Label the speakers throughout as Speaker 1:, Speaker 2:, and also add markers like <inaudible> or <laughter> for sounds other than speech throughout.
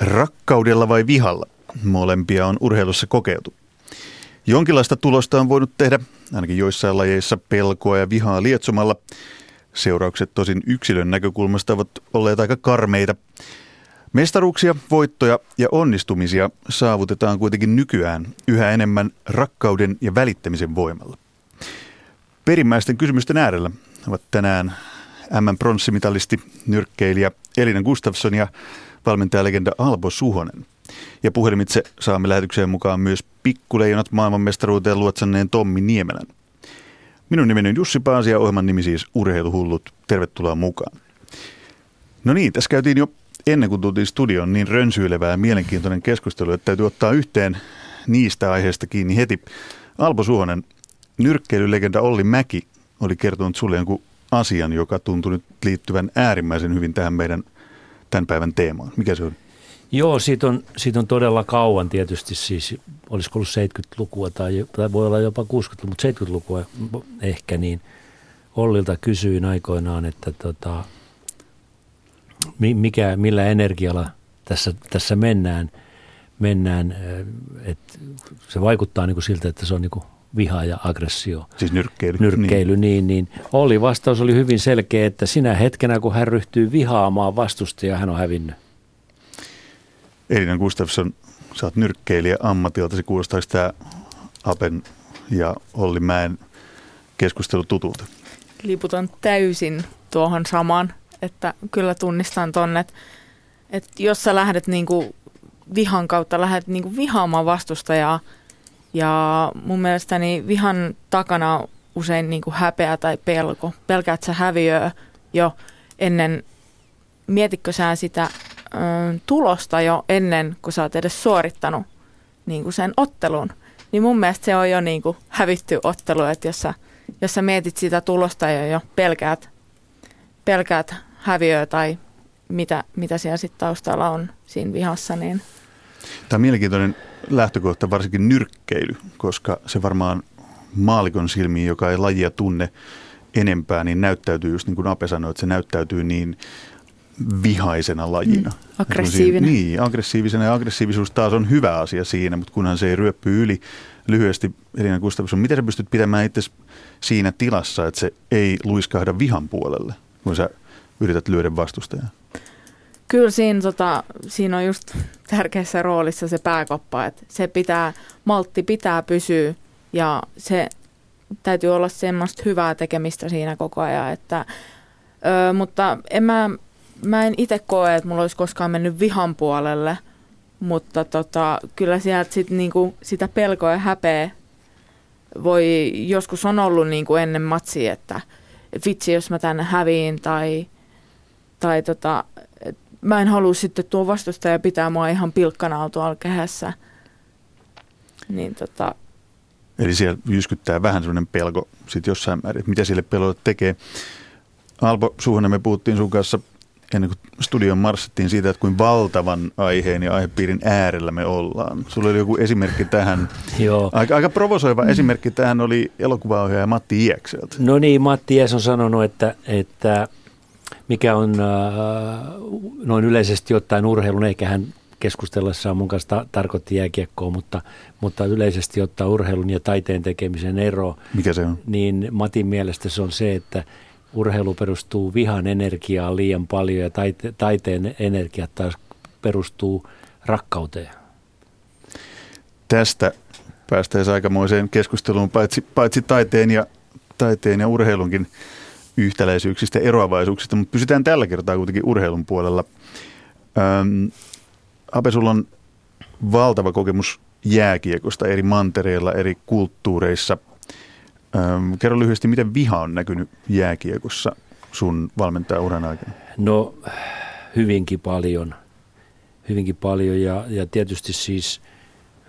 Speaker 1: Rakkaudella vai vihalla? Molempia on urheilussa kokeiltu. Jonkinlaista tulosta on voinut tehdä, ainakin joissain lajeissa pelkoa ja vihaa lietsomalla. Seuraukset tosin yksilön näkökulmasta ovat olleet aika karmeita. Mestaruuksia, voittoja ja onnistumisia saavutetaan kuitenkin nykyään yhä enemmän rakkauden ja välittämisen voimalla. Perimmäisten kysymysten äärellä ovat tänään M-pronssimitalisti, nyrkkeilijä Elina Gustafsson ja valmentajalegenda Albo Suhonen. Ja puhelimitse saamme lähetykseen mukaan myös pikkuleijonat maailmanmestaruuteen luotsanneen Tommi Niemelän. Minun nimeni on Jussi Paasi ja ohjelman nimi siis Urheiluhullut. Tervetuloa mukaan. No niin, tässä käytiin jo ennen kuin tultiin studioon niin rönsyilevää ja mielenkiintoinen keskustelu, että täytyy ottaa yhteen niistä aiheista kiinni heti. Alpo Suhonen, nyrkkeilylegenda Olli Mäki oli kertonut sulle jonkun asian, joka tuntui nyt liittyvän äärimmäisen hyvin tähän meidän tämän päivän teemaan. Mikä se on?
Speaker 2: Joo, siitä on, siitä on todella kauan tietysti siis, olisiko ollut 70-lukua tai, tai voi olla jopa 60-lukua, mutta 70-lukua ehkä, niin Ollilta kysyin aikoinaan, että tota, mikä, millä energialla tässä, tässä mennään, mennään että se vaikuttaa niin kuin siltä, että se on niin kuin viha ja aggressio.
Speaker 1: Siis nyrkkeily.
Speaker 2: Nyrkkeily, niin. niin, niin. Oli vastaus oli hyvin selkeä, että sinä hetkenä, kun hän ryhtyy vihaamaan vastustajaa, hän on hävinnyt.
Speaker 1: Elina Gustafsson, sä oot nyrkkeilijä ammatilta. Se kuulostaisi tämä Apen ja Olli Mäen keskustelu tutulta.
Speaker 3: Liputan täysin tuohon samaan, että kyllä tunnistan tonne, että, että jos sä lähdet niinku vihan kautta, lähdet niinku vihaamaan vastustajaa, ja mun mielestäni vihan takana usein niinku häpeä tai pelko. Pelkäät sä häviöä jo ennen, mietitkö sä sitä tulosta jo ennen kuin sä oot edes suorittanut niin kuin sen ottelun, niin mun mielestä se on jo niin kuin hävitty ottelu, että jos sä, jos sä mietit sitä tulosta ja jo pelkäät, pelkäät häviöä tai mitä, mitä siellä sitten taustalla on siinä vihassa, niin...
Speaker 1: Tämä on mielenkiintoinen lähtökohta, varsinkin nyrkkeily, koska se varmaan maalikon silmiin, joka ei lajia tunne enempää, niin näyttäytyy just niin kuin Ape sanoi, että se näyttäytyy niin vihaisena lajina. Mm,
Speaker 3: aggressiivinen.
Speaker 1: Niin, aggressiivisena ja aggressiivisuus taas on hyvä asia siinä, mutta kunhan se ei ryöppy yli lyhyesti. Elina Gustafsson, miten sä pystyt pitämään itse siinä tilassa, että se ei luiskahda vihan puolelle, kun sä yrität lyödä vastustajaa?
Speaker 3: Kyllä siinä, tota, siinä on just tärkeässä roolissa se pääkoppa, että se pitää, maltti pitää pysyä ja se täytyy olla semmoista hyvää tekemistä siinä koko ajan, että, ö, mutta en mä mä en itse koe, että mulla olisi koskaan mennyt vihan puolelle, mutta tota, kyllä sieltä sit niinku sitä pelkoa ja häpeä voi, joskus on ollut niinku ennen matsia, että vitsi jos mä tänne häviin tai, tai tota, mä en halua sitten tuo vastustaja pitää mua ihan pilkkana tuolla kehässä. Niin tota,
Speaker 1: Eli siellä jyskyttää vähän sellainen pelko sitten jossain määrin, mitä sille pelolle tekee. Alpo Suhonen, me puhuttiin sun kanssa ennen kuin studion marssittiin siitä, että kuin valtavan aiheen ja aihepiirin äärellä me ollaan. Sulla oli joku esimerkki tähän. <laughs>
Speaker 2: Joo.
Speaker 1: Aika, aika provosoiva mm. esimerkki tähän oli elokuvaohjaaja Matti Iekseltä.
Speaker 2: No niin, Matti Ies on sanonut, että, että mikä on äh, noin yleisesti ottaen urheilun, eikä hän keskustellessaan mun kanssa ta- tarkoitti jääkiekkoa, mutta, mutta yleisesti ottaa urheilun ja taiteen tekemisen ero.
Speaker 1: Mikä se on?
Speaker 2: Niin Matin mielestä se on se, että urheilu perustuu vihan energiaan liian paljon ja taite, taiteen energiat taas perustuu rakkauteen.
Speaker 1: Tästä päästäisiin aikamoiseen keskusteluun paitsi, paitsi taiteen, ja, taiteen ja urheilunkin yhtäläisyyksistä ja eroavaisuuksista, mutta pysytään tällä kertaa kuitenkin urheilun puolella. Ähm, Ape, sulla on valtava kokemus jääkiekosta eri mantereilla, eri kulttuureissa – Ähm, kerro lyhyesti, miten viha on näkynyt jääkiekossa sun valmentajauran aikana?
Speaker 2: No hyvinkin paljon. Hyvinkin paljon ja, ja tietysti siis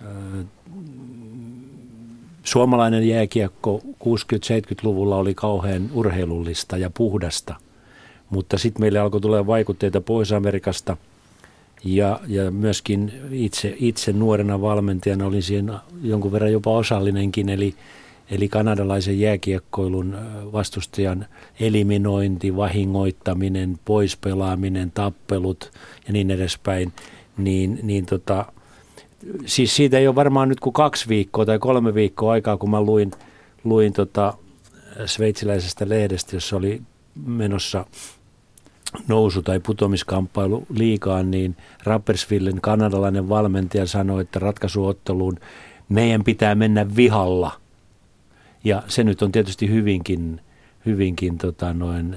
Speaker 2: äh, suomalainen jääkiekko 60-70-luvulla oli kauhean urheilullista ja puhdasta. Mutta sitten meille alkoi tulla vaikutteita Pohjois-Amerikasta ja, ja myöskin itse, itse nuorena valmentajana olin siinä jonkun verran jopa osallinenkin, eli – eli kanadalaisen jääkiekkoilun vastustajan eliminointi, vahingoittaminen, poispelaaminen, tappelut ja niin edespäin, niin, niin tota, siis siitä ei ole varmaan nyt kuin kaksi viikkoa tai kolme viikkoa aikaa, kun mä luin, luin tota sveitsiläisestä lehdestä, jossa oli menossa nousu- tai putomiskamppailu liikaan, niin Rappersvillen kanadalainen valmentaja sanoi, että ratkaisuotteluun meidän pitää mennä vihalla. Ja se nyt on tietysti hyvinkin, hyvinkin tota noin,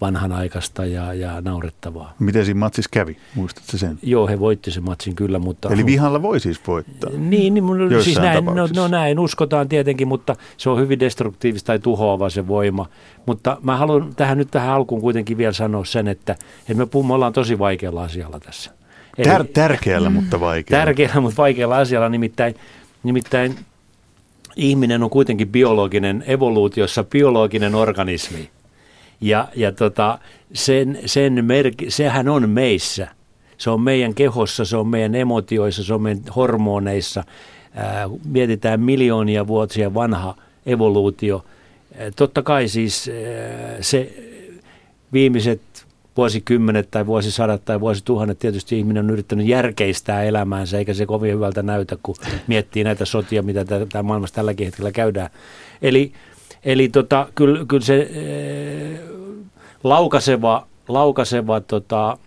Speaker 2: vanhanaikaista ja, ja naurettavaa.
Speaker 1: Miten siinä matsissa kävi? Muistatko sen?
Speaker 2: Joo, he voitti sen matsin kyllä, mutta...
Speaker 1: Eli vihalla voi siis voittaa?
Speaker 2: Niin, niin mun, siis näin, no, no näin uskotaan tietenkin, mutta se on hyvin destruktiivista tai tuhoava se voima. Mutta mä haluan tähän nyt tähän alkuun kuitenkin vielä sanoa sen, että, että me, puhumme, me ollaan tosi vaikealla asialla tässä.
Speaker 1: Eli, Tär, tärkeällä, mutta vaikealla.
Speaker 2: Tärkeällä, mutta vaikealla asialla, nimittäin, nimittäin ihminen on kuitenkin biologinen, evoluutiossa biologinen organismi. Ja, ja tota, sen, sen merki, sehän on meissä. Se on meidän kehossa, se on meidän emotioissa, se on meidän hormoneissa. Ää, mietitään miljoonia vuosia vanha evoluutio. Totta kai siis se viimeiset vuosikymmenet tai vuosisadat tai vuosituhannet tietysti ihminen on yrittänyt järkeistää elämäänsä, eikä se kovin hyvältä näytä, kun miettii näitä sotia, mitä tämä maailmassa tälläkin hetkellä käydään. Eli Eli tota, kyllä, kyllä se e, laukaseva, laukaseva tota,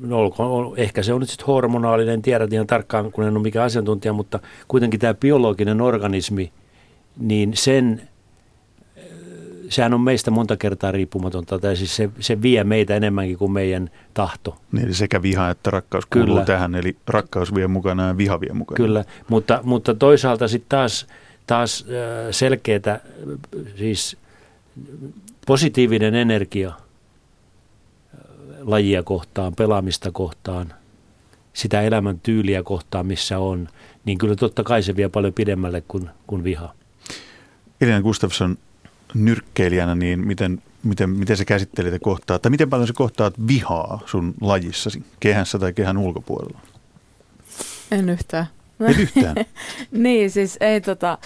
Speaker 2: no ehkä se on nyt sitten hormonaalinen, tiedät ihan tarkkaan, kun en ole mikään asiantuntija, mutta kuitenkin tämä biologinen organismi, niin sen, eh, sehän on meistä monta kertaa riippumatonta, tai siis se, se vie meitä enemmänkin kuin meidän tahto.
Speaker 1: Niin, eli sekä viha että rakkaus kuuluu Kyllä. tähän, eli rakkaus vie mukana ja viha vie mukana.
Speaker 2: Kyllä, mutta, mutta toisaalta sitten taas taas selkeätä, siis positiivinen energia lajia kohtaan, pelaamista kohtaan, sitä elämän tyyliä kohtaan, missä on, niin kyllä totta kai se vie paljon pidemmälle kuin, kuin viha.
Speaker 1: Elina Gustafsson, nyrkkeilijänä, niin miten, miten, miten se käsittelit ja kohtaa, tai miten paljon se kohtaat vihaa sun lajissasi, kehässä tai kehän ulkopuolella?
Speaker 3: En yhtään.
Speaker 1: Ei yhtään? <laughs>
Speaker 3: niin, siis ei tota,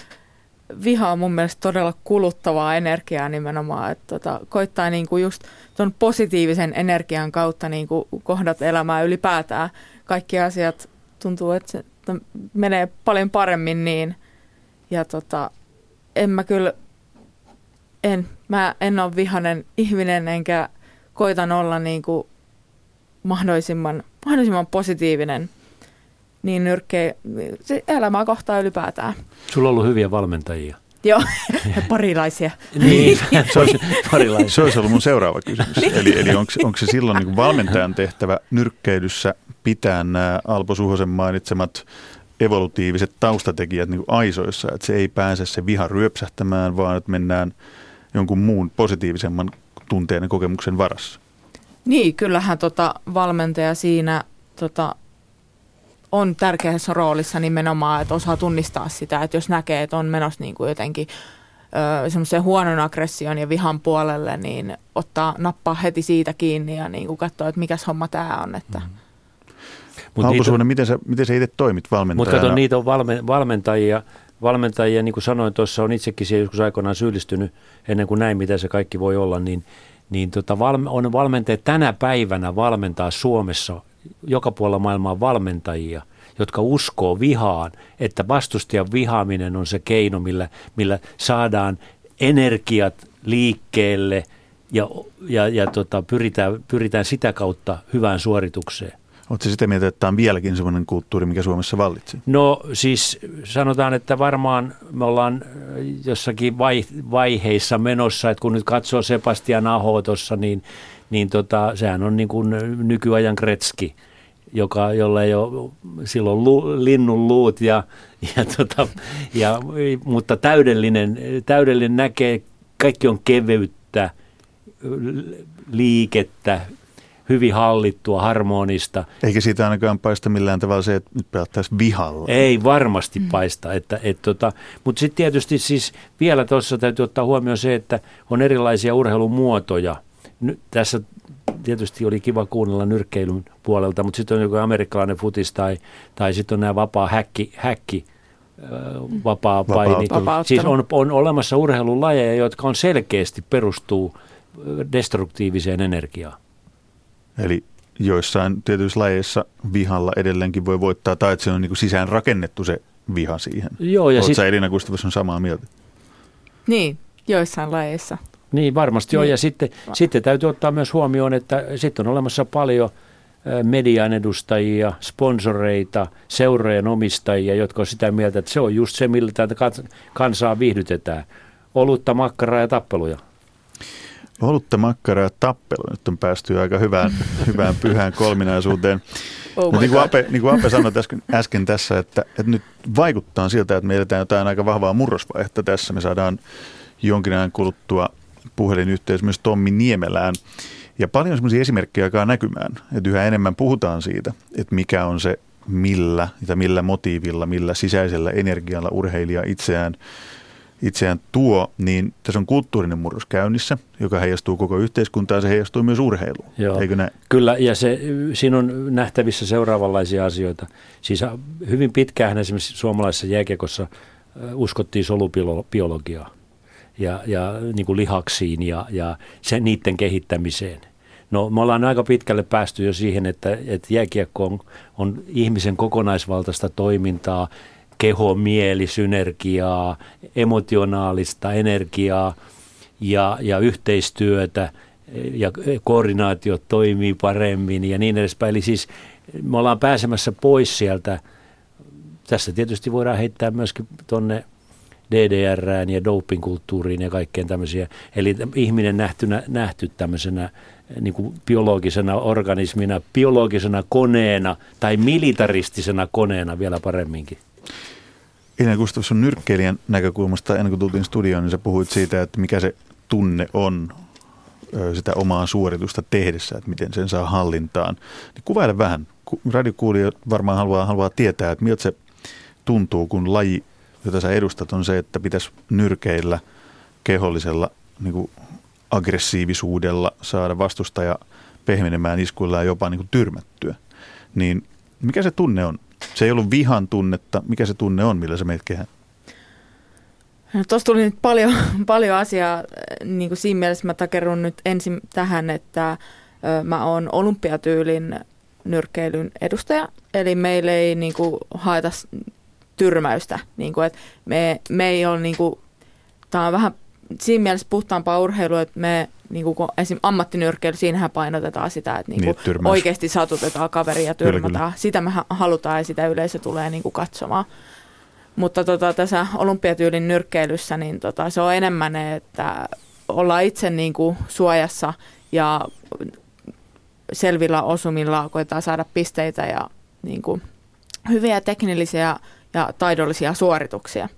Speaker 3: viha on mun mielestä todella kuluttavaa energiaa nimenomaan, että tota, koittaa niinku just tuon positiivisen energian kautta niinku kohdat elämää ylipäätään. Kaikki asiat tuntuu, että se että menee paljon paremmin niin. Ja tota, en mä kyllä, en, mä en ole vihanen ihminen enkä koitan olla niinku mahdollisimman, mahdollisimman positiivinen niin nyrkkejä, se elämää kohtaa ylipäätään.
Speaker 2: Sulla on ollut hyviä valmentajia.
Speaker 3: Joo, <laughs> parilaisia.
Speaker 2: niin, <laughs> se olisi, parilaisia.
Speaker 1: Se olisi ollut mun seuraava kysymys. Niin. eli, eli onko, onko se silloin niin valmentajan tehtävä nyrkkeilyssä pitää nämä Alpo Suhosen mainitsemat evolutiiviset taustatekijät niin aisoissa, että se ei pääse se viha ryöpsähtämään, vaan että mennään jonkun muun positiivisemman tunteen ja kokemuksen varassa.
Speaker 3: Niin, kyllähän tota valmentaja siinä tota, on tärkeässä roolissa nimenomaan, että osaa tunnistaa sitä, että jos näkee, että on menossa niin kuin jotenkin semmoisen huonon aggression ja vihan puolelle, niin ottaa nappaa heti siitä kiinni ja niin kuin katsoa, että mikäs homma tämä on. Että. Mm.
Speaker 1: Mut niitä, miten sä, miten sä itse toimit valmentajana?
Speaker 2: Mutta kato, niitä on valme, valmentajia, valmentajia, niin kuin sanoin tuossa, on itsekin siihen joskus aikoinaan syyllistynyt ennen kuin näin, mitä se kaikki voi olla, niin, niin tota, valme, on valmentajia tänä päivänä valmentaa Suomessa joka puolella maailmaa valmentajia, jotka uskoo vihaan, että vastustajan vihaaminen on se keino, millä, millä saadaan energiat liikkeelle ja, ja, ja tota, pyritään, pyritään sitä kautta hyvään suoritukseen.
Speaker 1: Oletko sitä mieltä, että tämä on vieläkin sellainen kulttuuri, mikä Suomessa vallitsee?
Speaker 2: No siis sanotaan, että varmaan me ollaan jossakin vaiheissa menossa, että kun nyt katsoo Sebastian Aho tuossa, niin niin tota, sehän on niin kuin nykyajan kretski, joka, jolla ei ole silloin lu, linnun luut, ja, ja tota, ja, mutta täydellinen, täydellinen näkee, kaikki on keveyttä, liikettä, hyvin hallittua, harmonista.
Speaker 1: Eikä siitä ainakaan paista millään tavalla se, että nyt pelattaisiin vihalla.
Speaker 2: Ei varmasti mm. paista. Että, et tota, mutta sitten tietysti siis vielä tuossa täytyy ottaa huomioon se, että on erilaisia urheilumuotoja – nyt tässä tietysti oli kiva kuunnella nyrkkeilyn puolelta, mutta sitten on joku amerikkalainen futis tai, tai sitten on nämä vapaa häkki, häkki vapaa paini. Siis on, on olemassa urheilulajeja, jotka on selkeästi perustuu destruktiiviseen energiaan.
Speaker 1: Eli joissain tietyissä lajeissa vihalla edelleenkin voi voittaa, tai että se on niin kuin sisään rakennettu se viha siihen.
Speaker 2: Joo, ja
Speaker 1: Oletko
Speaker 2: sit,
Speaker 1: sä Elina Gustafsson samaa mieltä?
Speaker 3: Niin, joissain lajeissa.
Speaker 2: Niin varmasti on.
Speaker 3: Niin.
Speaker 2: Ja sitten, sitten täytyy ottaa myös huomioon, että sitten on olemassa paljon median edustajia, sponsoreita, seurojen omistajia, jotka on sitä mieltä, että se on just se, millä tätä kans- kansaa viihdytetään. Olutta, makkaraa ja tappeluja.
Speaker 1: Olutta, makkaraa ja tappelu. Nyt on päästy aika hyvään, <laughs> hyvään pyhään kolminaisuuteen.
Speaker 3: Oh
Speaker 1: No, niin, kuin. Ape, niin kuin Ape sanoi äsken, äsken tässä, että, että nyt vaikuttaa siltä, että me eletään jotain aika vahvaa murrosvaihetta tässä. Me saadaan jonkin ajan kuluttua puhelinyhteys myös Tommi Niemelään. Ja paljon semmoisia esimerkkejä alkaa näkymään, että yhä enemmän puhutaan siitä, että mikä on se millä, tai millä motiivilla, millä sisäisellä energialla urheilija itseään, itseään tuo, niin tässä on kulttuurinen murros käynnissä, joka heijastuu koko yhteiskuntaan, se heijastuu myös urheiluun.
Speaker 2: Joo.
Speaker 1: Eikö näin?
Speaker 2: Kyllä, ja se, siinä on nähtävissä seuraavanlaisia asioita. Siis hyvin pitkään esimerkiksi suomalaisessa jääkiekossa uskottiin solubiologiaa ja, ja niin kuin lihaksiin ja, ja sen, niiden kehittämiseen. No me ollaan aika pitkälle päästy jo siihen, että, että jääkiekko on, on ihmisen kokonaisvaltaista toimintaa, keho, mieli, synergiaa, emotionaalista energiaa ja, ja yhteistyötä ja koordinaatiot toimii paremmin ja niin edespäin. Eli siis me ollaan pääsemässä pois sieltä. Tässä tietysti voidaan heittää myöskin tuonne DDRään ja dopingkulttuuriin ja kaikkeen tämmöisiä. Eli ihminen nähtynä, nähty tämmöisenä niin kuin biologisena organismina, biologisena koneena tai militaristisena koneena vielä paremminkin.
Speaker 1: Elina Gustafsson nyrkkeilijän näkökulmasta, ennen kuin tultiin studioon, niin sä puhuit siitä, että mikä se tunne on sitä omaa suoritusta tehdessä, että miten sen saa hallintaan. Niin kuvaile vähän. Ku- Radiokuulijat varmaan haluaa, haluaa tietää, että miltä se tuntuu, kun laji, jota sä edustat, on se, että pitäisi nyrkeillä kehollisella niin kuin aggressiivisuudella saada vastustaja pehmenemään iskuillaan jopa niin kuin tyrmättyä. Niin mikä se tunne on? Se ei ollut vihan tunnetta. Mikä se tunne on, millä sä meet kehään?
Speaker 3: No, Tuossa tuli nyt paljon, <laughs> paljon asiaa, niin kuin siinä mielessä mä takerun nyt ensin tähän, että mä oon olympiatyylin nyrkkeilyn edustaja, eli meille ei niin kuin, haeta tyrmäystä, niin kuin, että me, me ei ole, niin kuin, tää on vähän siinä mielessä puhtaampaa urheilua, että me niin kuin, esim. ammattinyrkkeily, siinähän painotetaan sitä, että niin
Speaker 1: Niin,
Speaker 3: kuin,
Speaker 1: tyrmäys.
Speaker 3: oikeasti satutetaan kaveria ja
Speaker 1: Kyllä,
Speaker 3: tyrmätään. Sitä me ha- halutaan ja sitä yleisö tulee niin kuin, katsomaan. Mutta tota, tässä olympiatyylin nyrkkeilyssä niin tota, se on enemmän, että ollaan itse niin kuin suojassa ja selvillä osumilla koetaan saada pisteitä ja niin kuin, hyviä teknillisiä ja taidollisia suorituksia.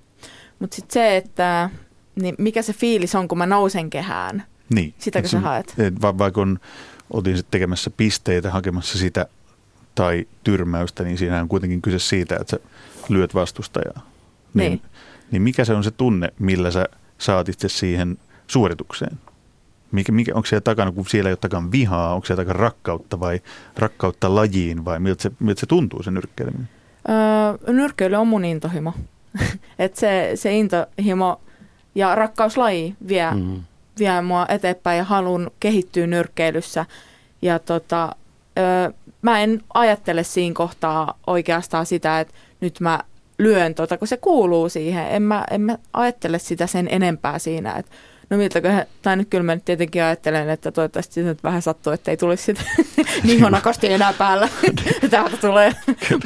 Speaker 3: Mutta sitten se, että niin mikä se fiilis on, kun mä nousen kehään.
Speaker 1: Niin.
Speaker 3: Sitäkö sä haet?
Speaker 1: et va- Vaikka on, oltiin sitten tekemässä pisteitä, hakemassa sitä tai tyrmäystä, niin siinä on kuitenkin kyse siitä, että sä lyöt vastustajaa. Niin,
Speaker 3: Niin.
Speaker 1: niin mikä se on se tunne, millä sä saat itse siihen suoritukseen? Mikä, mikä, onko siellä takana, kun siellä ei ole takana vihaa, onko siellä takana rakkautta vai rakkautta lajiin vai miltä se, miltä se tuntuu se nyrkkeileminen?
Speaker 3: Öö, nyrkkeily on mun intohimo. <laughs> Et se, se intohimo ja rakkauslaji vie, mm. Vie mua eteenpäin ja haluan kehittyä nyrkkeilyssä. Ja tota, öö, mä en ajattele siinä kohtaa oikeastaan sitä, että nyt mä lyön tota, kun se kuuluu siihen. En mä, en mä ajattele sitä sen enempää siinä, että no miltäköhän, tai nyt kyllä mä nyt tietenkin ajattelen, että toivottavasti se nyt vähän sattuu, että ei tulisi sitä <laughs> niin honakasti enää päällä. <laughs> Täältä tulee.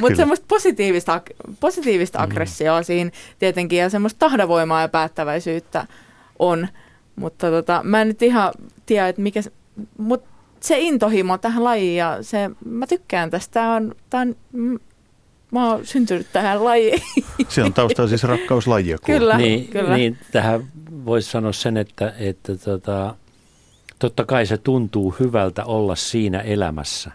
Speaker 3: Mutta semmoista positiivista, positiivista aggressioa siinä tietenkin ja semmoista tahdavoimaa ja päättäväisyyttä on. Mutta tota, mä en nyt ihan tiedä, että mikä se, mut se intohimo tähän lajiin ja se, mä tykkään tästä. Tää on, tää on, mm, mä oon syntynyt tähän lajiin.
Speaker 1: Se on taustalla siis <laughs> rakkauslajia.
Speaker 3: Kyllä.
Speaker 2: Niin,
Speaker 3: kyllä.
Speaker 2: niin tähän voisi sanoa sen, että, että tota, totta kai se tuntuu hyvältä olla siinä elämässä,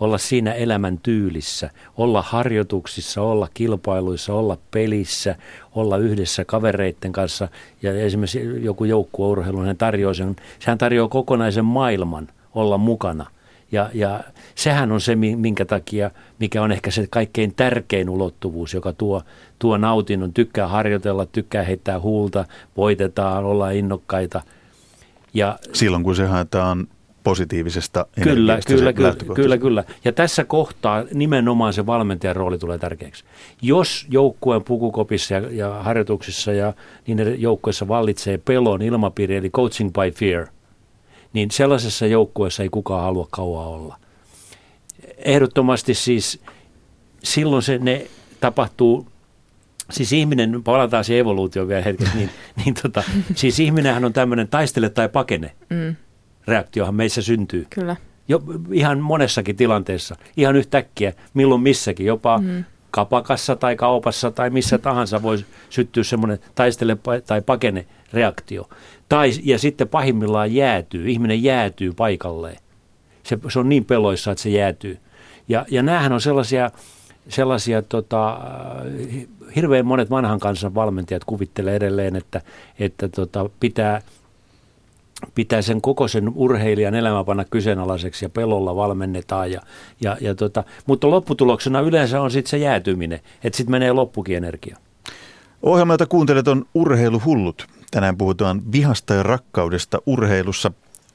Speaker 2: olla siinä elämän tyylissä, olla harjoituksissa, olla kilpailuissa, olla pelissä, olla yhdessä kavereiden kanssa. Ja esimerkiksi joku joukkueurheilu, hän tarjoaa sen, sehän tarjoaa kokonaisen maailman olla mukana. Ja, ja sehän on se, mi- minkä takia, mikä on ehkä se kaikkein tärkein ulottuvuus, joka tuo, tuo nautinnon. Tykkää harjoitella, tykkää heittää huulta, voitetaan, olla innokkaita. Ja
Speaker 1: Silloin kun se haetaan positiivisesta
Speaker 2: Kyllä, kyllä, kyllä, kyllä, kyllä. Ja tässä kohtaa nimenomaan se valmentajan rooli tulee tärkeäksi. Jos joukkueen pukukopissa ja, ja harjoituksissa ja niin joukkueessa vallitsee pelon ilmapiiri, eli coaching by fear, niin sellaisessa joukkueessa ei kukaan halua kauan olla. Ehdottomasti siis silloin se ne tapahtuu Siis ihminen, palataan siihen evoluutioon vielä hetkeksi, niin, <laughs> niin tota, siis ihminenhän on tämmöinen taistele tai pakene
Speaker 3: Mm,
Speaker 2: reaktiohan meissä syntyy.
Speaker 3: kyllä.
Speaker 2: Jo, ihan monessakin tilanteessa, ihan yhtäkkiä, milloin missäkin, jopa mm. kapakassa tai kaupassa tai missä tahansa voi syttyä semmoinen taistele tai pakene reaktio. Tai, ja sitten pahimmillaan jäätyy, ihminen jäätyy paikalleen. Se, se on niin peloissa, että se jäätyy. Ja, ja näähän on sellaisia, sellaisia tota, hirveän monet vanhan kansan valmentajat kuvittelee edelleen, että, että tota, pitää, pitää sen koko sen urheilijan elämä panna kyseenalaiseksi ja pelolla valmennetaan. Ja, ja, ja tota, mutta lopputuloksena yleensä on sitten se jäätyminen, että sitten menee loppukin energia.
Speaker 1: Ohjelma, jota kuuntelet, on Urheiluhullut. Tänään puhutaan vihasta ja rakkaudesta urheilussa.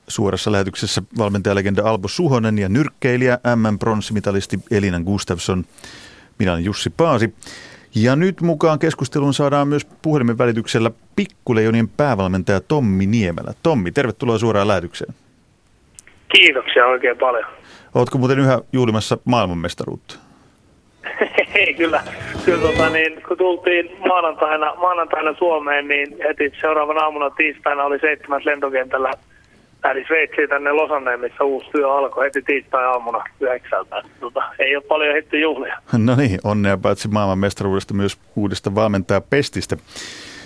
Speaker 1: Suorassa lähetyksessä valmentajalegenda Albo Suhonen ja nyrkkeilijä MM-pronssimitalisti Elina Gustafsson. Minä olen Jussi Paasi. Ja nyt mukaan keskusteluun saadaan myös puhelimen välityksellä Pikkuleijonien päävalmentaja Tommi Niemelä. Tommi, tervetuloa suoraan lähetykseen.
Speaker 4: Kiitoksia oikein paljon.
Speaker 1: Oletko muuten yhä juhlimassa maailmanmestaruutta? <laughs>
Speaker 4: Ei kyllä, kyllä tota, niin, kun tultiin maanantaina, maanantaina Suomeen, niin heti seuraavana aamuna tiistaina oli seitsemäs lentokentällä lähdin Sveitsiin tänne Losanneen, missä uusi työ alkoi heti tiistai-aamuna yhdeksältä. Tota, ei ole paljon hitty juhlia. <laughs>
Speaker 1: No niin, onnea paitsi maailmanmestaruudesta myös uudesta valmentajapestistä.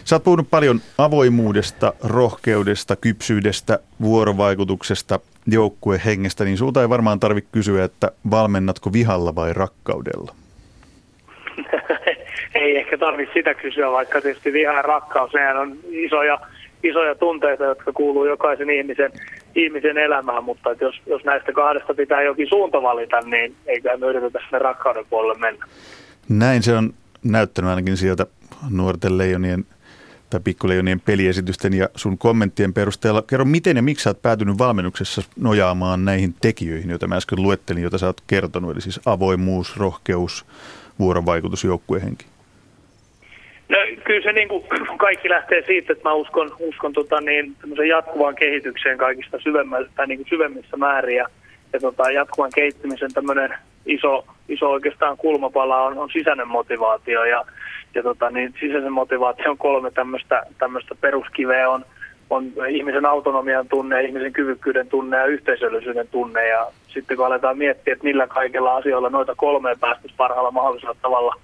Speaker 1: Sä oot puhunut paljon avoimuudesta, rohkeudesta, kypsyydestä, vuorovaikutuksesta, joukkuehengestä, niin sulta ei varmaan tarvitse kysyä, että valmennatko vihalla vai rakkaudella?
Speaker 4: Ei ehkä tarvitse sitä kysyä, vaikka tietysti viha ja rakkaus, nehän on isoja, isoja tunteita, jotka kuuluu jokaisen ihmisen, ihmisen elämään, mutta jos, jos näistä kahdesta pitää jokin suunta valita, niin eiköhän me yritetä sinne rakkauden puolelle mennä.
Speaker 1: Näin se on näyttänyt ainakin sieltä nuorten leijonien tai pikkuleijonien peliesitysten ja sun kommenttien perusteella. Kerro, miten ja miksi sä oot päätynyt valmennuksessa nojaamaan näihin tekijöihin, joita mä äsken luettelin, joita sä oot kertonut, eli siis avoimuus, rohkeus, vuorovaikutus, joukkuehenki?
Speaker 4: No kyllä se <clears throat> niin kuin kaikki lähtee siitä, että mä uskon, uskon tota niin, jatkuvaan kehitykseen kaikista syvemmällä, niin kuin syvemmissä määrin. Ja, ja tota, jatkuvan kehittymisen tämmöinen iso, iso oikeastaan kulmapala on, on sisäinen motivaatio. Ja, ja tota, niin sisäisen motivaation kolme tämmöistä, tämmöistä peruskiveä on, on ihmisen autonomian tunne, ihmisen kyvykkyyden tunne ja yhteisöllisyyden tunne. Ja sitten kun aletaan miettiä, että millä kaikilla asioilla noita kolmea päästäisiin parhaalla mahdollisella tavalla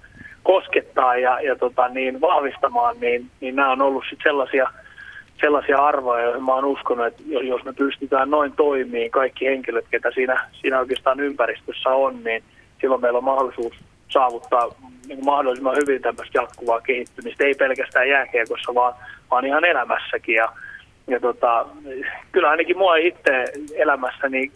Speaker 4: koskettaa ja, ja tota, niin vahvistamaan, niin, niin nämä on ollut sit sellaisia, sellaisia arvoja, joihin mä oon uskonut, että jos me pystytään noin toimimaan, kaikki henkilöt, ketä siinä, siinä oikeastaan ympäristössä on, niin silloin meillä on mahdollisuus saavuttaa niin mahdollisimman hyvin tämmöistä jatkuvaa kehittymistä, ei pelkästään jääkiekossa, vaan, vaan ihan elämässäkin. Ja, ja tota, kyllä ainakin mua itse elämässäni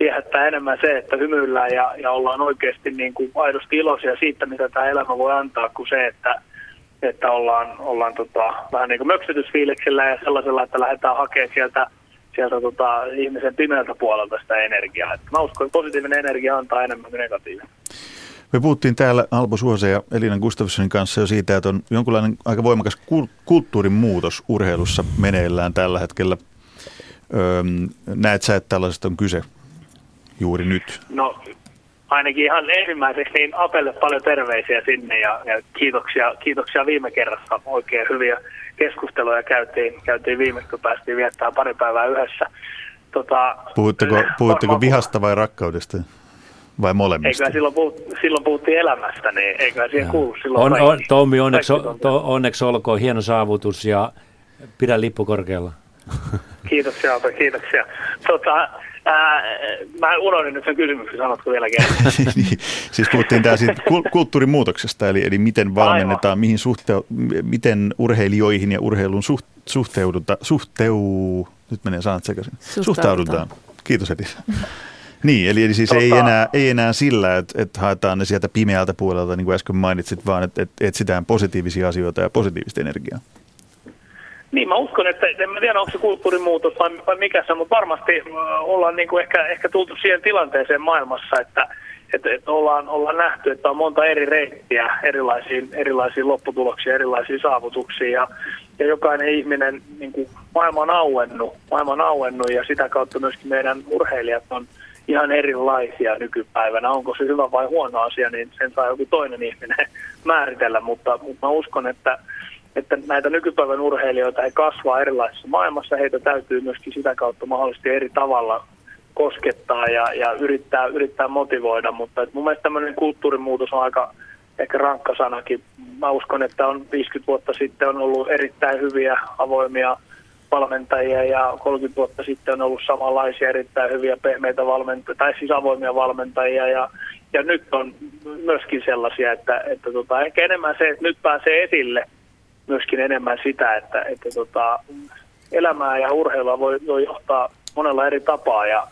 Speaker 4: viehättää enemmän se, että hymyillään ja, ja ollaan oikeasti niin kuin aidosti iloisia siitä, mitä tämä elämä voi antaa, kuin se, että, että ollaan, ollaan tota, vähän niin kuin möksytysfiiliksellä ja sellaisella, että lähdetään hakemaan sieltä, sieltä tota, ihmisen pimeältä puolelta sitä energiaa. Et mä uskon, että positiivinen energia antaa enemmän kuin negatiivinen.
Speaker 1: Me puhuttiin täällä Alpo Suose ja Elina Gustafssonin kanssa jo siitä, että on jonkunlainen aika voimakas kulttuurin muutos urheilussa meneillään tällä hetkellä. Öö, näet sä, että tällaisesta on kyse juuri nyt?
Speaker 4: No ainakin ihan ensimmäiseksi niin Apelle paljon terveisiä sinne ja, ja kiitoksia, kiitoksia viime kerrassa. Oikein hyviä keskusteluja käytiin, käytiin viimeksi, kun päästiin viettämään pari päivää yhdessä. Tota,
Speaker 1: puhutteko puhutteko vihasta vai rakkaudesta? Vai molemmista?
Speaker 4: Eiköhän silloin, puhut, silloin puhuttiin elämästä, niin eiköhän siihen kuulu silloin
Speaker 2: on, on, Tommi, onneksi, to, onneksi olkoon hieno saavutus ja pidä lippu korkealla.
Speaker 4: Kiitoksia, Alpe, kiitoksia. Tota, Ää, mä unohdin nyt sen kysymyksen, sanotko vielä kerran? <laughs>
Speaker 1: niin, siis puhuttiin tää siitä kulttuurin muutoksesta, eli, eli miten valmennetaan, Aivan. mihin suhte, miten urheilijoihin ja urheilun suht, suhteuduta, suhteu, nyt menee sanat sekaisin, suhtaudutaan. Kiitos Eti. Niin, eli, eli siis tota, ei, enää, ei enää sillä, että, että haetaan ne sieltä pimeältä puolelta, niin kuin äsken mainitsit, vaan että, että etsitään positiivisia asioita ja positiivista energiaa.
Speaker 4: Niin, mä uskon, että en mä tiedä, onko se kulttuurimuutos vai, vai mikä se, mutta varmasti ollaan niin kuin ehkä, ehkä tultu siihen tilanteeseen maailmassa, että, että, että ollaan, ollaan nähty, että on monta eri reittiä erilaisiin, erilaisiin lopputuloksiin, erilaisiin saavutuksiin ja, ja jokainen ihminen, niin kuin maailma on auennut, maailma on auennut ja sitä kautta myöskin meidän urheilijat on ihan erilaisia nykypäivänä. Onko se hyvä vai huono asia, niin sen saa joku toinen ihminen <laughs> määritellä, mutta, mutta mä uskon, että, että näitä nykypäivän urheilijoita ei kasvaa erilaisessa maailmassa, heitä täytyy myöskin sitä kautta mahdollisesti eri tavalla koskettaa ja, ja yrittää, yrittää motivoida, mutta mun mielestä tämmöinen kulttuurimuutos on aika ehkä rankka sanakin. Mä uskon, että on 50 vuotta sitten on ollut erittäin hyviä avoimia valmentajia ja 30 vuotta sitten on ollut samanlaisia erittäin hyviä pehmeitä valmentajia, tai siis avoimia valmentajia. Ja, ja nyt on myöskin sellaisia, että, että tota, ehkä enemmän se, että nyt pääsee esille myöskin enemmän sitä, että, että tota, elämää ja urheilua voi, voi johtaa monella eri tapaa ja,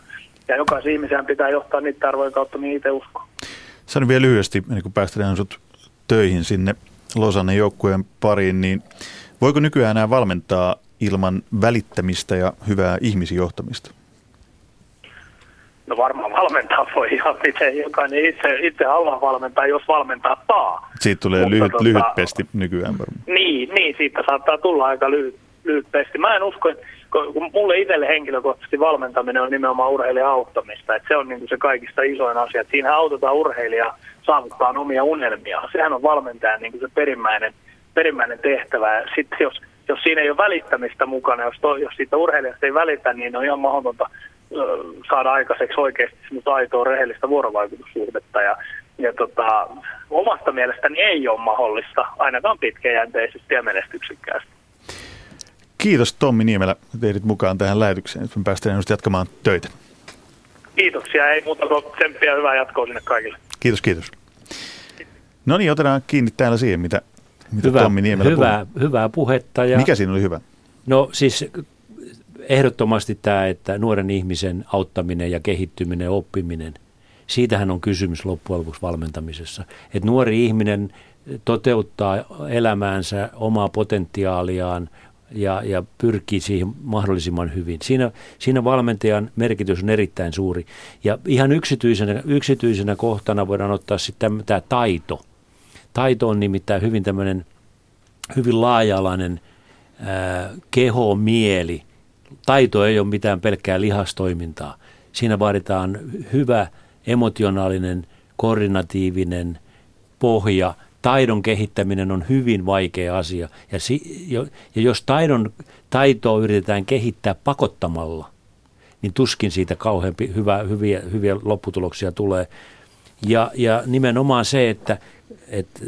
Speaker 4: ja jokaisen ihmisen pitää johtaa niitä arvojen kautta, mihin itse uskoo.
Speaker 1: Sano vielä lyhyesti, ennen kuin päästetään sinut töihin sinne Losanne joukkueen pariin, niin voiko nykyään enää valmentaa ilman välittämistä ja hyvää ihmisjohtamista?
Speaker 4: No varmaan valmentaa voi ihan miten jokainen itse, itse haluaa valmentaa, jos valmentaa saa.
Speaker 1: Siitä tulee Mutta lyhyt, tota, lyhyt pesti nykyään varmaan.
Speaker 4: Niin, niin, siitä saattaa tulla aika lyhyt, lyhyt pesti. Mä en usko, että kun mulle itselle henkilökohtaisesti valmentaminen on nimenomaan urheilijan auttamista, että se on niin kuin se kaikista isoin asia, että siinä autetaan urheilijaa saavuttaa omia unelmia. Sehän on valmentajan niin kuin se perimmäinen, perimmäinen tehtävä. Sitten jos, jos siinä ei ole välittämistä mukana, jos, to, jos siitä urheilijasta ei välitä, niin on ihan mahdotonta saada aikaiseksi oikeasti semmoista aitoa rehellistä vuorovaikutussuhdetta. Ja, ja tota, omasta mielestäni ei ole mahdollista, ainakaan pitkäjänteisesti ja menestyksekkäästi.
Speaker 1: Kiitos Tommi Niemelä, teidät mukaan tähän lähetykseen. Nyt me päästään jatkamaan töitä.
Speaker 4: Kiitoksia, ei muuta kuin tsemppiä hyvää jatkoa sinne kaikille.
Speaker 1: Kiitos, kiitos. No niin, otetaan kiinni täällä siihen, mitä, mitä
Speaker 2: hyvä,
Speaker 1: Tommi Niemelä
Speaker 2: hyvää, hyvää puhetta. Ja,
Speaker 1: Mikä siinä oli hyvä?
Speaker 2: No siis ehdottomasti tämä, että nuoren ihmisen auttaminen ja kehittyminen ja oppiminen, siitähän on kysymys loppujen lopuksi valmentamisessa. Että nuori ihminen toteuttaa elämäänsä, omaa potentiaaliaan, ja, ja pyrkii siihen mahdollisimman hyvin. Siinä, siinä valmentajan merkitys on erittäin suuri. Ja ihan yksityisenä, yksityisenä kohtana voidaan ottaa sitten tämä taito. Taito on nimittäin hyvin tämmöinen hyvin laaja-alainen keho, mieli. Taito ei ole mitään pelkkää lihastoimintaa. Siinä vaaditaan hyvä emotionaalinen, koordinatiivinen pohja – taidon kehittäminen on hyvin vaikea asia. Ja, si, jo, ja jos taidon, taitoa yritetään kehittää pakottamalla, niin tuskin siitä kauhean hyvä, hyviä, hyviä lopputuloksia tulee. Ja, ja nimenomaan se, että, että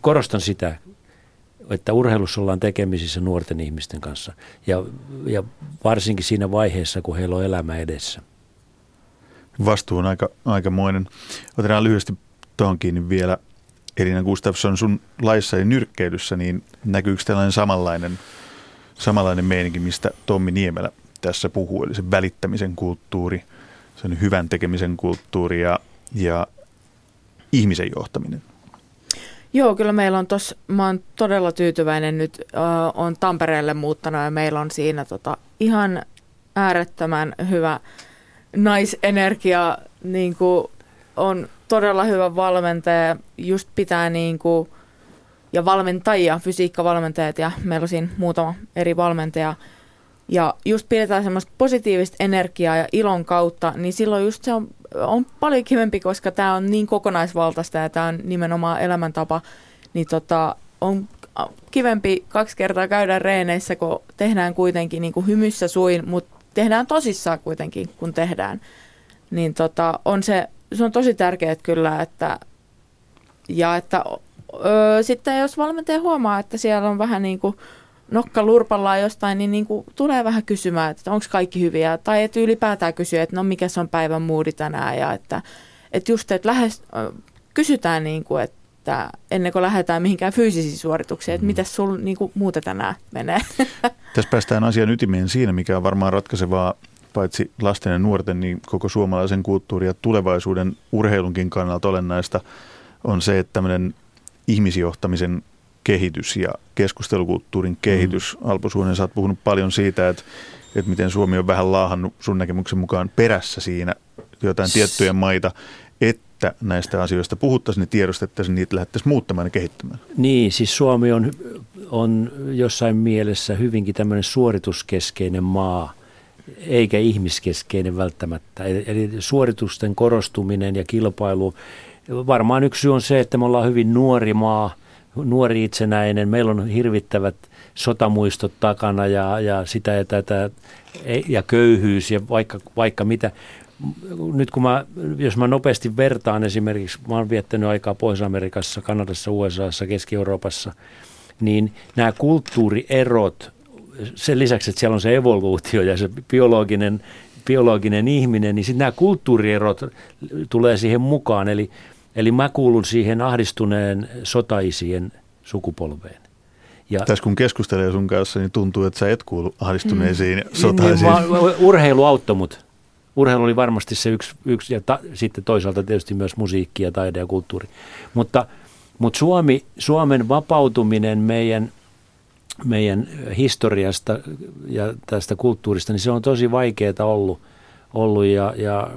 Speaker 2: korostan sitä, että urheilussa ollaan tekemisissä nuorten ihmisten kanssa ja, ja varsinkin siinä vaiheessa, kun heillä on elämä edessä.
Speaker 1: Vastuu on aika, aikamoinen. Otetaan lyhyesti tuohonkin vielä Elina Gustafsson, sun laissa ja nyrkkeilyssä, niin näkyykö tällainen samanlainen, samanlainen meininki, mistä Tommi Niemelä tässä puhuu, eli se välittämisen kulttuuri, sen hyvän tekemisen kulttuuri ja, ja ihmisen johtaminen?
Speaker 3: Joo, kyllä meillä on tuossa, mä oon todella tyytyväinen nyt, äh, on Tampereelle muuttanut ja meillä on siinä tota, ihan äärettömän hyvä naisenergia, niin kuin on todella hyvä valmentaja, just pitää niin kuin, ja valmentajia, fysiikkavalmentajat ja meillä on siinä muutama eri valmentaja. Ja just pidetään semmoista positiivista energiaa ja ilon kautta, niin silloin just se on, on paljon kivempi, koska tämä on niin kokonaisvaltaista ja tämä on nimenomaan elämäntapa, niin tota, on kivempi kaksi kertaa käydä reeneissä, kun tehdään kuitenkin niin kuin hymyssä suin, mutta tehdään tosissaan kuitenkin, kun tehdään. Niin tota, on se se on tosi tärkeää kyllä, että ja että ö, sitten jos valmentaja huomaa, että siellä on vähän niin kuin nokka lurpallaan jostain, niin, niin kuin tulee vähän kysymään, että onko kaikki hyviä, tai että ylipäätään kysyä, että no mikä se on päivän muudi tänään, ja että, että just, että lähes, kysytään niin kuin, että ennen kuin lähdetään mihinkään fyysisiin suorituksiin, että mm. miten sulla niin kuin, muuta tänään menee. <laughs>
Speaker 1: Tässä päästään asian ytimeen siinä, mikä on varmaan ratkaisevaa paitsi lasten ja nuorten, niin koko suomalaisen kulttuurin ja tulevaisuuden urheilunkin kannalta olennaista on se, että tämmöinen ihmisjohtamisen kehitys ja keskustelukulttuurin kehitys. Mm. Alpo Suonen, sä oot puhunut paljon siitä, että, että miten Suomi on vähän laahannut sun näkemyksen mukaan perässä siinä jotain tiettyjä maita, että näistä asioista puhuttaisiin, niin tiedostettaisiin, niitä lähdettäisiin muuttamaan ja kehittämään.
Speaker 2: Niin, siis Suomi on, on jossain mielessä hyvinkin tämmöinen suorituskeskeinen maa, eikä ihmiskeskeinen välttämättä. Eli suoritusten korostuminen ja kilpailu, varmaan yksi syy on se, että me ollaan hyvin nuori maa, nuori itsenäinen, meillä on hirvittävät sotamuistot takana ja, ja sitä ja tätä ja köyhyys ja vaikka, vaikka mitä nyt kun mä, jos mä nopeasti vertaan esimerkiksi, mä oon viettänyt aikaa Pohjois-Amerikassa, Kanadassa, USAssa, Keski-Euroopassa, niin nämä kulttuurierot, sen lisäksi, että siellä on se evoluutio ja se biologinen, biologinen ihminen, niin sitten nämä kulttuurierot tulee siihen mukaan. Eli, eli mä kuulun siihen ahdistuneen sotaisien sukupolveen.
Speaker 1: Ja, Tässä kun keskustelee sun kanssa, niin tuntuu, että sä et kuulu ahdistuneisiin mm. sotaisiin. Niin,
Speaker 2: niin, urheilu auttoi mut urheilu oli varmasti se yksi, yksi ja ta, sitten toisaalta tietysti myös musiikki ja taide ja kulttuuri. Mutta, mutta Suomi, Suomen vapautuminen meidän, meidän historiasta ja tästä kulttuurista, niin se on tosi vaikeaa ollut, ollut ja, ja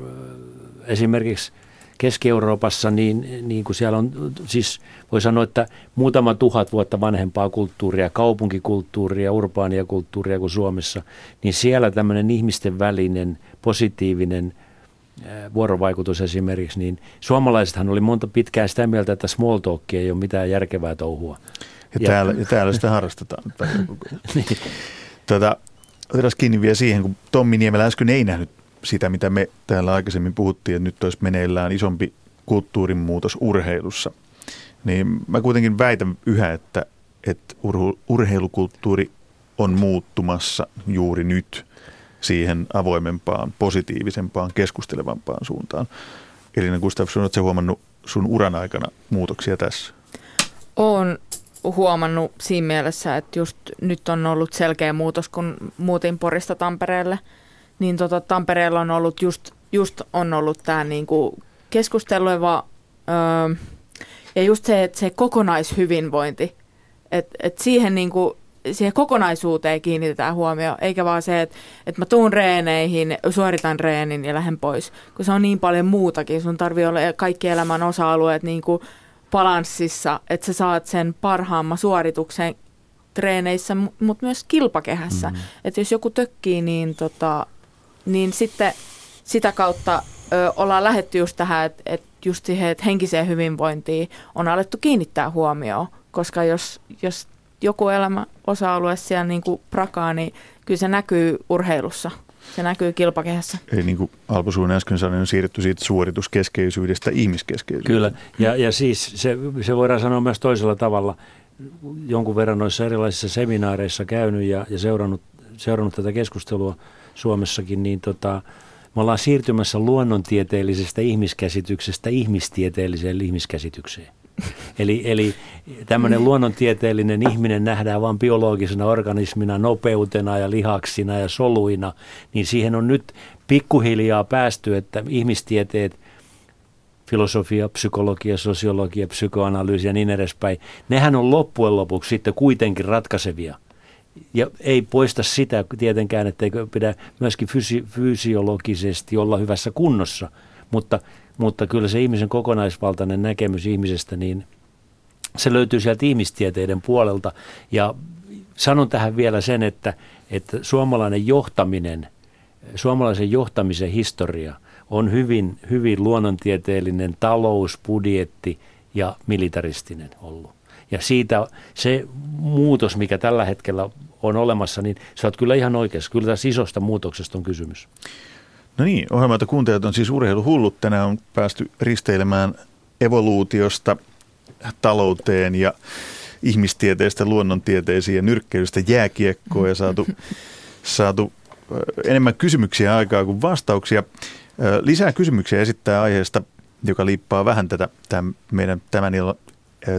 Speaker 2: esimerkiksi – Keski-Euroopassa, niin, niin kuin siellä on, siis voi sanoa, että muutama tuhat vuotta vanhempaa kulttuuria, kaupunkikulttuuria, urbaania kulttuuria kuin Suomessa, niin siellä tämmöinen ihmisten välinen positiivinen vuorovaikutus esimerkiksi, niin suomalaisethan oli monta pitkään sitä mieltä, että small talk ei ole mitään järkevää touhua.
Speaker 1: Ja, ja täällä, ja täällä sitä harrastetaan. niin. <laughs> Tuota, otetaan kiinni vielä siihen, kun Tommi Niemelä äsken ei nähnyt sitä, mitä me täällä aikaisemmin puhuttiin, että nyt olisi meneillään isompi kulttuurin muutos urheilussa. Niin mä kuitenkin väitän yhä, että, että urheilukulttuuri on muuttumassa juuri nyt siihen avoimempaan, positiivisempaan, keskustelevampaan suuntaan. Elina Gustafsson, oletko huomannut sun uran aikana muutoksia tässä?
Speaker 3: Olen huomannut siinä mielessä, että just nyt on ollut selkeä muutos, kun muutin Porista Tampereelle – niin tota, Tampereella on ollut just, just on ollut tämä niinku keskusteleva öö, ja just se, että se kokonaishyvinvointi, että et siihen niinku, siihen kokonaisuuteen kiinnitetään huomioon, eikä vaan se, että, että mä tuun reeneihin, suoritan reenin ja lähden pois, kun se on niin paljon muutakin. Sun tarvii olla kaikki elämän osa-alueet niin kuin balanssissa, että sä saat sen parhaamman suorituksen treeneissä, mutta myös kilpakehässä. Mm-hmm. Että jos joku tökkii, niin tota, niin sitten sitä kautta ö, ollaan lähetty just tähän, että et just siihen, että henkiseen hyvinvointiin on alettu kiinnittää huomioon, koska jos, jos joku elämä osa-alue siellä niin kuin prakaa, niin kyllä se näkyy urheilussa. Se näkyy kilpakehässä.
Speaker 1: Eli niin kuin Alpo Suun äsken sanoi, on siirretty siitä suorituskeskeisyydestä ihmiskeskeisyyteen.
Speaker 2: Kyllä, ja, ja siis se, se voidaan sanoa myös toisella tavalla. Jonkun verran noissa erilaisissa seminaareissa käynyt ja, ja seurannut, seurannut tätä keskustelua – Suomessakin, niin tota, me ollaan siirtymässä luonnontieteellisestä ihmiskäsityksestä ihmistieteelliseen ihmiskäsitykseen. <laughs> Eli, eli tämmöinen luonnontieteellinen ihminen nähdään vain biologisena organismina, nopeutena ja lihaksina ja soluina, niin siihen on nyt pikkuhiljaa päästy, että ihmistieteet, filosofia, psykologia, sosiologia, psykoanalyysi ja niin edespäin, nehän on loppujen lopuksi sitten kuitenkin ratkaisevia – ja ei poista sitä tietenkään, etteikö pidä myöskin fysi- fysiologisesti olla hyvässä kunnossa, mutta, mutta kyllä se ihmisen kokonaisvaltainen näkemys ihmisestä, niin se löytyy sieltä ihmistieteiden puolelta. Ja sanon tähän vielä sen, että, että suomalainen johtaminen, suomalaisen johtamisen historia on hyvin, hyvin luonnontieteellinen talous, budjetti ja militaristinen ollut. Ja siitä se muutos, mikä tällä hetkellä on olemassa, niin sä oot kyllä ihan oikeassa. Kyllä tässä isosta muutoksesta on kysymys.
Speaker 1: No niin, ohjelmalta kuuntelijat on siis urheiluhullut. Tänään on päästy risteilemään evoluutiosta talouteen ja ihmistieteestä luonnontieteisiin ja nyrkkeilystä jääkiekkoon ja saatu, <laughs> saatu enemmän kysymyksiä aikaa kuin vastauksia. Lisää kysymyksiä esittää aiheesta, joka liippaa vähän tätä tämän meidän tämän,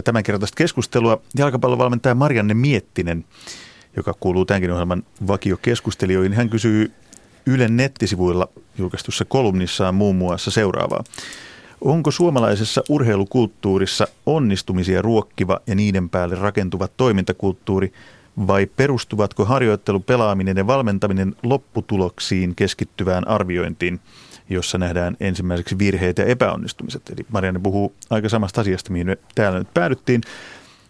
Speaker 1: tämänkertaista keskustelua. Jalkapallovalmentaja Marianne Miettinen joka kuuluu tämänkin ohjelman vakiokeskustelijoihin. Hän kysyy Ylen nettisivuilla julkaistussa kolumnissaan muun muassa seuraavaa. Onko suomalaisessa urheilukulttuurissa onnistumisia ruokkiva ja niiden päälle rakentuva toimintakulttuuri vai perustuvatko harjoittelu, pelaaminen ja valmentaminen lopputuloksiin keskittyvään arviointiin, jossa nähdään ensimmäiseksi virheet ja epäonnistumiset. Eli Marianne puhuu aika samasta asiasta, mihin me täällä nyt päädyttiin.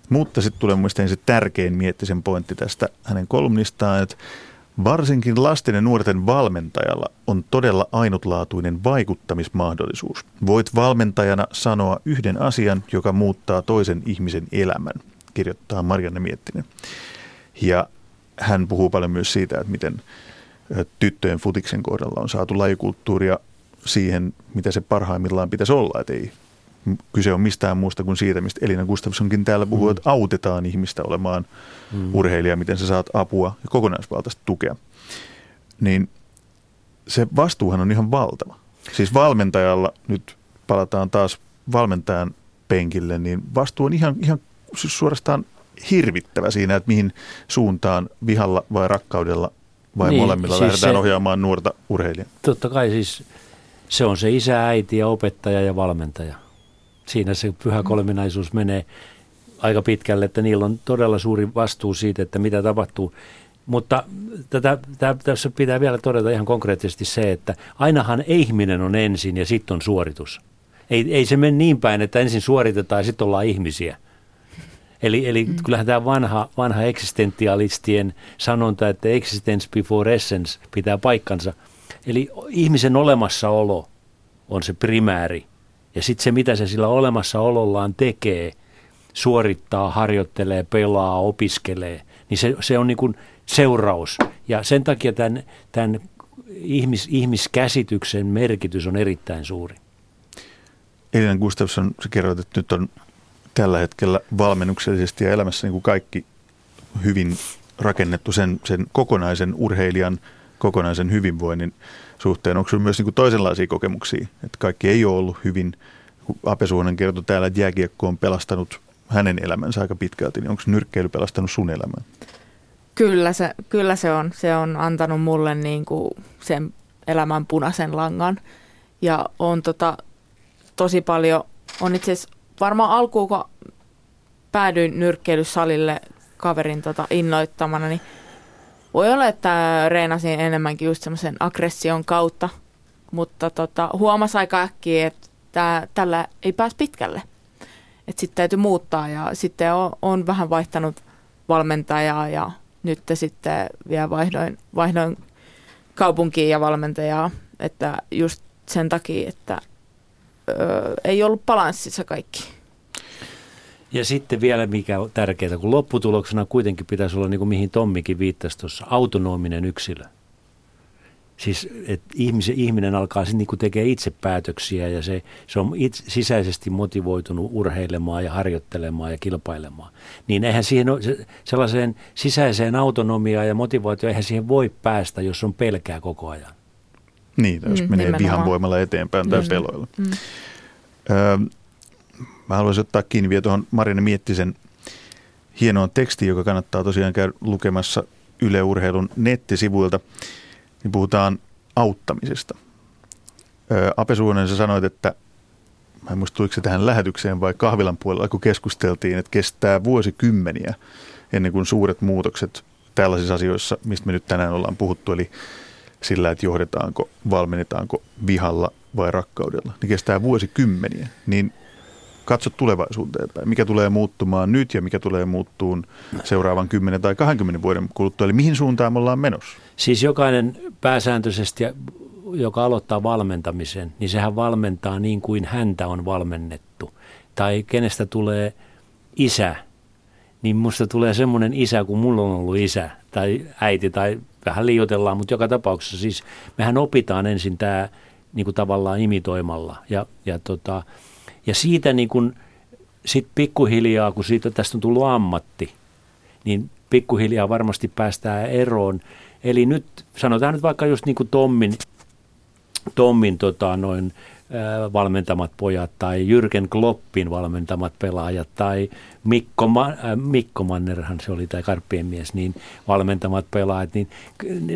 Speaker 1: Mutta sitten tulee mielestäni se tärkein miettisen pointti tästä hänen kolumnistaan, että Varsinkin lasten ja nuorten valmentajalla on todella ainutlaatuinen vaikuttamismahdollisuus. Voit valmentajana sanoa yhden asian, joka muuttaa toisen ihmisen elämän, kirjoittaa Marianne Miettinen. Ja hän puhuu paljon myös siitä, että miten tyttöjen futiksen kohdalla on saatu lajikulttuuria siihen, mitä se parhaimmillaan pitäisi olla. Että ei kyse on mistään muusta kuin siitä, mistä Elina Gustafssonkin täällä puhuu, mm. että autetaan ihmistä olemaan mm. urheilija, miten sä saat apua ja kokonaisvaltaista tukea. Niin se vastuuhan on ihan valtava. Siis valmentajalla, nyt palataan taas valmentajan penkille, niin vastuu on ihan, ihan suorastaan hirvittävä siinä, että mihin suuntaan vihalla vai rakkaudella vai niin, molemmilla siis lähdetään se, ohjaamaan nuorta urheilijaa.
Speaker 2: Totta kai siis se on se isä, äiti ja opettaja ja valmentaja siinä se pyhä kolminaisuus menee aika pitkälle, että niillä on todella suuri vastuu siitä, että mitä tapahtuu. Mutta tätä, tätä, tässä pitää vielä todeta ihan konkreettisesti se, että ainahan ihminen on ensin ja sitten on suoritus. Ei, ei se mene niin päin, että ensin suoritetaan ja sitten ollaan ihmisiä. Eli, eli mm. kyllähän tämä vanha, vanha eksistentialistien sanonta, että existence before essence pitää paikkansa. Eli ihmisen olemassaolo on se primääri ja sitten se, mitä se sillä olemassaolollaan tekee, suorittaa, harjoittelee, pelaa, opiskelee, niin se, se on niin kuin seuraus. Ja sen takia tämän, tämän ihmis, ihmiskäsityksen merkitys on erittäin suuri.
Speaker 1: Elina Gustafsson, sä kerroit, että nyt on tällä hetkellä valmennuksellisesti ja elämässä niin kuin kaikki hyvin rakennettu sen, sen kokonaisen urheilijan kokonaisen hyvinvoinnin suhteen. Onko sinulla myös niin kuin toisenlaisia kokemuksia, että kaikki ei ole ollut hyvin? Ape Suonen kertoi täällä, että jääkiekko on pelastanut hänen elämänsä aika pitkälti, niin onko nyrkkeily pelastanut sun elämän?
Speaker 3: Kyllä se, kyllä se on. Se on antanut mulle niin kuin sen elämän punaisen langan. Ja on tota, tosi paljon, on itse asiassa varmaan alkuun, kun päädyin nyrkkeilysalille kaverin tota, innoittamana, niin voi olla, että reenasin enemmänkin just semmoisen aggression kautta, mutta tota, huomasi aika äkkiä, että tällä ei pääs pitkälle. Että sitten täytyy muuttaa ja sitten on, on vähän vaihtanut valmentajaa ja nyt sitten vielä vaihdoin, vaihdoin kaupunkiin ja valmentajaa, että just sen takia, että ö, ei ollut balanssissa kaikki.
Speaker 2: Ja sitten vielä mikä on tärkeää, kun lopputuloksena kuitenkin pitäisi olla, niin kuin mihin Tommikin viittasi tuossa, autonominen yksilö. Siis että ihmisen, ihminen alkaa sitten niin tekee itse päätöksiä ja se, se on itse, sisäisesti motivoitunut urheilemaan ja harjoittelemaan ja kilpailemaan. Niin eihän siihen ole, se, sellaiseen sisäiseen autonomiaan ja motivaatioon, eihän siihen voi päästä, jos on pelkää koko ajan.
Speaker 1: Niin, jos mm, menee nimenomaan. vihan voimalla eteenpäin tai peloilla. Mm. Öö, Mä haluaisin ottaa kiinni vielä tuohon Marina Miettisen hienoon tekstiin, joka kannattaa tosiaan käydä lukemassa Yle Urheilun nettisivuilta. Niin puhutaan auttamisesta. Ape Suonen, sä sanoit, että mä en muista se tähän lähetykseen vai kahvilan puolella, kun keskusteltiin, että kestää vuosikymmeniä ennen kuin suuret muutokset tällaisissa asioissa, mistä me nyt tänään ollaan puhuttu, eli sillä, että johdetaanko, valmennetaanko vihalla vai rakkaudella, niin kestää vuosikymmeniä. Niin katsot tulevaisuuteen päin. Mikä tulee muuttumaan nyt ja mikä tulee muuttuun seuraavan 10 tai 20 vuoden kuluttua. Eli mihin suuntaan me ollaan menossa?
Speaker 2: Siis jokainen pääsääntöisesti, joka aloittaa valmentamisen, niin sehän valmentaa niin kuin häntä on valmennettu. Tai kenestä tulee isä, niin musta tulee semmoinen isä kuin mulla on ollut isä tai äiti tai vähän liioitellaan, mutta joka tapauksessa siis mehän opitaan ensin tämä niin kuin tavallaan imitoimalla ja, ja tota, ja siitä niin kuin, sit pikkuhiljaa, kun siitä tästä on tullut ammatti, niin pikkuhiljaa varmasti päästään eroon. Eli nyt sanotaan nyt vaikka just niin kuin Tommin, Tommin tota, noin, valmentamat pojat tai Jürgen Kloppin valmentamat pelaajat tai Mikko, Ma- äh, Mikko Mannerhan se oli tämä Karppien mies, niin valmentamat pelaajat, niin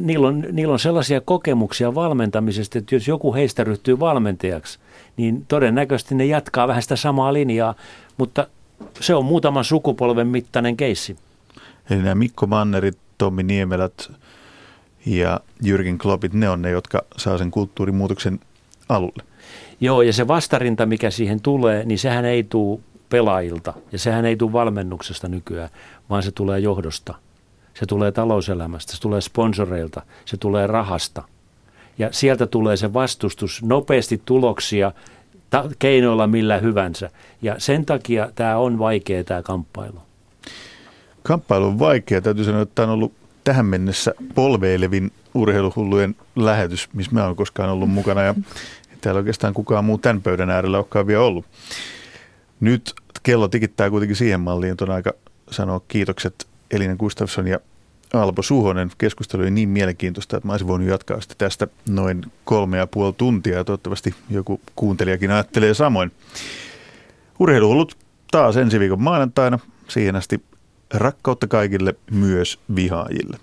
Speaker 2: niillä on, niillä on sellaisia kokemuksia valmentamisesta, että jos joku heistä ryhtyy valmentajaksi, niin todennäköisesti ne jatkaa vähän sitä samaa linjaa, mutta se on muutaman sukupolven mittainen keissi.
Speaker 1: Eli nämä Mikko Mannerit, Tommi Niemelät ja Jürgen Kloppit, ne on ne, jotka saa sen kulttuurimuutoksen alulle.
Speaker 2: Joo, ja se vastarinta, mikä siihen tulee, niin sehän ei tule pelaajilta ja sehän ei tule valmennuksesta nykyään, vaan se tulee johdosta. Se tulee talouselämästä, se tulee sponsoreilta, se tulee rahasta. Ja sieltä tulee se vastustus, nopeasti tuloksia, ta- keinoilla millä hyvänsä. Ja sen takia tämä on vaikea tämä kamppailu.
Speaker 1: Kamppailu on vaikea. Täytyy sanoa, että tämä on ollut tähän mennessä polveilevin urheiluhullujen lähetys, missä mä oon koskaan ollut mukana. Ja täällä oikeastaan kukaan muu tämän pöydän äärellä olekaan vielä ollut. Nyt kello tikittää kuitenkin siihen malliin, että on aika sanoa kiitokset Elina Gustafsson ja Alpo Suhonen. Keskustelu oli niin mielenkiintoista, että mä olisin voinut jatkaa sitä tästä noin kolme ja puoli tuntia toivottavasti joku kuuntelijakin ajattelee samoin. Urheiluhullut taas ensi viikon maanantaina. Siihen asti rakkautta kaikille, myös vihaajille.